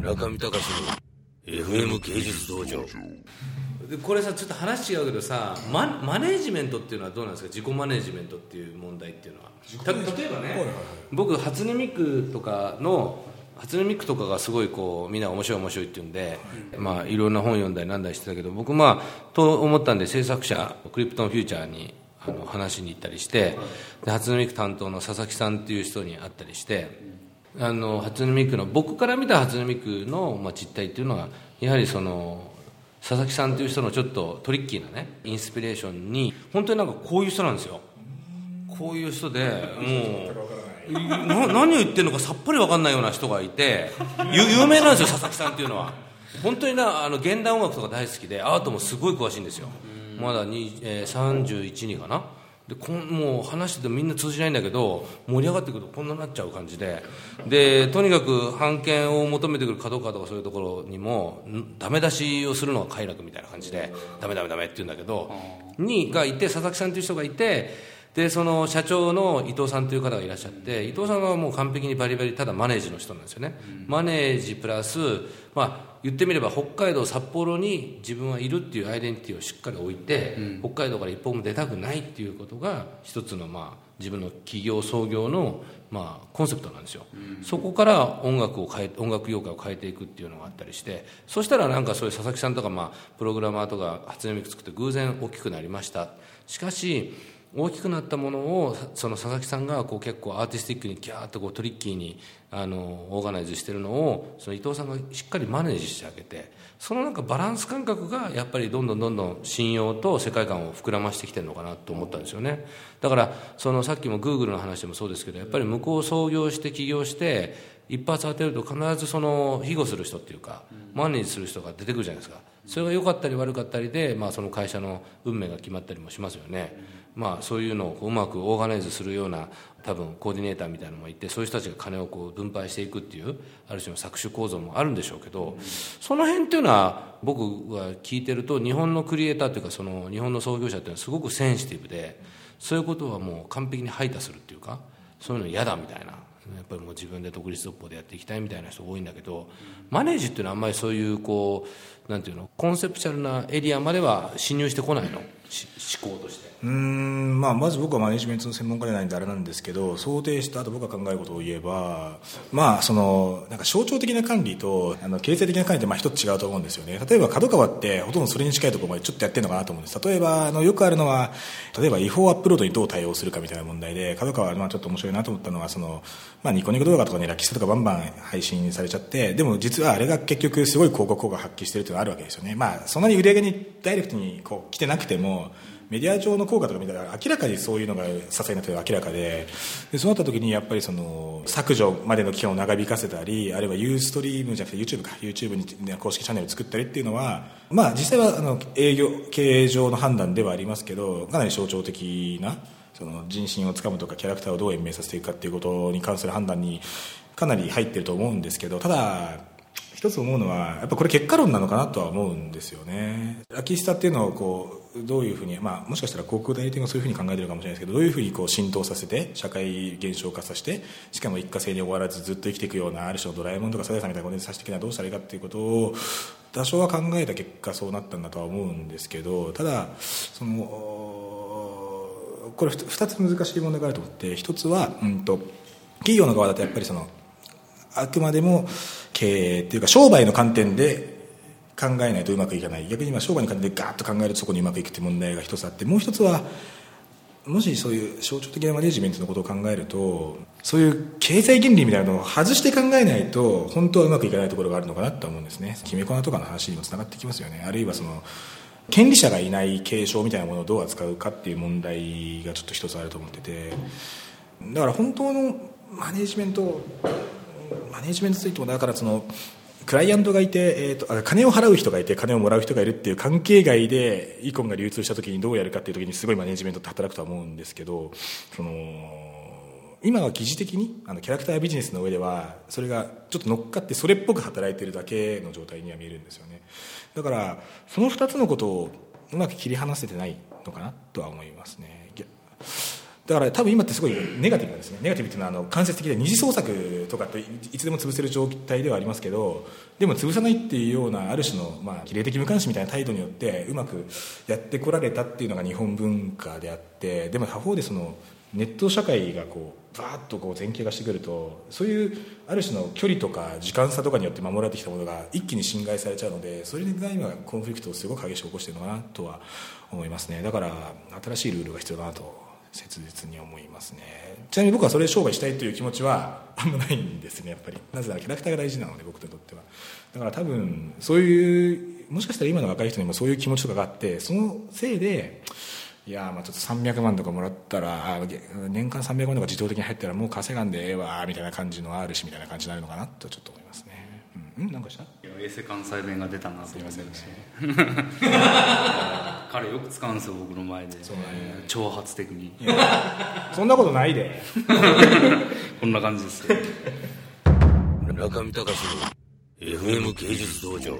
中見隆の FM 芸術道場。でこれさちょっと話違うけどさママネージメントっていうのはどうなんですか？自己マネージメントっていう問題っていうのは。た例えばね、僕初音ミクとかの初音ミクとかがすごいこうみんな面白い面白いって言うんで、まあいろんな本読んだりなんだりしてたけど僕まあと思ったんで制作者クリプトンフューチャーにあの話に行ったりしてで初音ミク担当の佐々木さんっていう人に会ったりしてあの初音ミクの僕から見た初音ミクの、まあ、実態っていうのはやはりその佐々木さんっていう人のちょっとトリッキーなねインスピレーションに本当になんかこういう人なんですよ。こういう人でもうな何を言ってるのかさっぱり分かんないような人がいて有名なんですよ佐々木さんっていうのは。本当になあの現代音楽とか大好きでアートもすごい詳しいんですよ。まだ、えー、31にかな。でこんもう話しててみんな通じないんだけど盛り上がってくるとこんなになっちゃう感じで。でとにかく版権を求めてくる角川とかそういうところにもダメ出しをするのが快楽みたいな感じでダメダメダメって言うんだけどにがいて佐々木さんという人がいてでその社長の伊藤さんという方がいらっしゃって伊藤さんはもう完璧にバリバリただマネージの人なんですよね、マネージプラス、まあ、言ってみれば北海道札幌に自分はいるっていうアイデンティティをしっかり置いて、うん、北海道から一歩も出たくないっていうことが一つのまあ自分の企業創業のまあコンセプトなんですよ、うん、そこから音楽を変え音楽業界を変えていくっていうのがあったりしてそしたらなんかそういう佐々木さんとかまあプログラマーとか初音ミク作って偶然大きくなりました。しかし大きくなったものをその佐々木さんがこう結構アーティスティックにギャーッとこうトリッキーにあのオーガナイズしてるのをその伊藤さんがしっかりマネージしてあげてそのなんかバランス感覚がやっぱりどんどんどんどん信用と世界観を膨らましてきてるのかなと思ったんですよね。だからそのさっきもグーグルの話でもそうですけどやっぱり向こう創業して起業して一発当てると必ずその庇護する人っていうかマネージする人が出てくるじゃないですか。それが良かったり悪かったりで、まあ、その会社の運命が決まったりもしますよね。まあ、そういうのをうまくオーガナイズするような多分コーディネーターみたいなのもいてそういう人たちが金をこう分配していくっていうある種の搾取構造もあるんでしょうけどその辺っていうのは僕が聞いてると日本のクリエイターっていうかその日本の創業者っていうのはすごくセンシティブでそういうことはもう完璧に排他するっていうかそういうの嫌だみたいなやっぱりもう自分で独立独歩でやっていきたいみたいな人多いんだけどマネージっていうのはあんまりそういうこうなんていうのコンセプチュアルなエリアまでは侵入してこないの？思考として。うんまあまず僕はマネジメントの専門家じゃないんであれなんですけど想定した後僕が考えることを言えばまあそのなんか象徴的な管理とあの経済的な管理ってまあ一つ違うと思うんですよね。例えば角川ってほとんどそれに近いところまでちょっとやってるのかなと思うんです。例えばあのよくあるのは例えば違法アップロードにどう対応するかみたいな問題で角川はまあちょっと面白いなと思ったのはその、まあ、ニコニコ動画とかねラッキースとかバンバン配信されちゃってでも実はあれが結局すごい広告効果発揮してるっていうのがあるわけですよね。まあそんなに売り上げにダイレクトにこう来てなくてもメディア上の効果とか見たら明らかにそういうのが支えになってる明らかででそうなった時にやっぱりその削除までの期間を長引かせたりあるいはユーストリームじゃなくて YouTube か YouTube に公式チャンネルを作ったりっていうのはまあ実際はあの営業経営上の判断ではありますけどかなり象徴的なその人心をつかむとかキャラクターをどう延命させていくかっていうことに関する判断にかなり入ってると思うんですけどただ一つ思うのはやっぱこれ結果論なのかなとは思うんですよね。ラキスタっていうのをこうどういうふうに、まあ、もしかしたら航空代理店がそういうふうに考えてるかもしれないですけどどういうふうにこう浸透させて社会現象化させてしかも一過性に終わらずずっと生きていくようなある種のドラえもんとかサザエさんみたいなことにさせていくのはどうしたらいいかっていうことを多少は考えた結果そうなったんだとは思うんですけどただそのこれ2つ難しい問題があると思って1つは、うんと企業の側だとやっぱりそのあくまでも経営っていうか商売の観点で考えないとうまくいかない。逆に今商売の観点でガーッと考えるとそこにうまくいくって問題が一つあってもう一つはもしそういう象徴的なマネジメントのことを考えるとそういう経済原理みたいなのを外して考えないと本当はうまくいかないところがあるのかなと思うんですね。きめ粉とかの話にもつながってきますよね。あるいはその権利者がいない継承みたいなものをどう扱うかっていう問題がちょっと一つあると思ってて。だから本当のマネジメントマネジメントついてもだからそのクライアントがいて、えーと、金を払う人がいて金をもらう人がいるっていう関係外でイコンが流通した時にどうやるかっていう時にすごいマネジメントって働くとは思うんですけどその今は疑似的にあのキャラクタービジネスの上ではそれがちょっと乗っかってそれっぽく働いてるだけの状態には見えるんですよね。だからその2つのことをうまく切り離せてないのかなとは思いますね。だから多分今ってすごいネガティブですね。ネガティブっていうのはあの間接的で二次創作とかっていつでも潰せる状態ではありますけどでも潰さないっていうようなある種のまあ綺麗的無関心みたいな態度によってうまくやってこられたっていうのが日本文化であってでも他方でそのネット社会がこうバーッとこう前傾化してくるとそういうある種の距離とか時間差とかによって守られてきたものが一気に侵害されちゃうのでそれが今コンフリクトをすごく激しく起こしてるのかなとは思いますね。だから新しいルールが必要だなと切実に思いますね。ちなみに僕はそれで商売したいという気持ちはあんまないんですねやっぱり。なぜならキャラクターが大事なので僕にとっては。だから多分そういうもしかしたら今の若い人にもそういう気持ちとかがあってそのせいでいやまあちょっと300万とかもらったら年間300万とか自動的に入ったらもう稼がんでええわみたいな感じのあるしみたいな感じになるのかなとちょっと思いますね。うん、なんかした？衛星関西弁が出たなすいませんね。彼よく使うんですよ僕の前で。そう、ね、挑発的に。そんなことないで。こんな感じですよ。中見隆の FM 芸術道場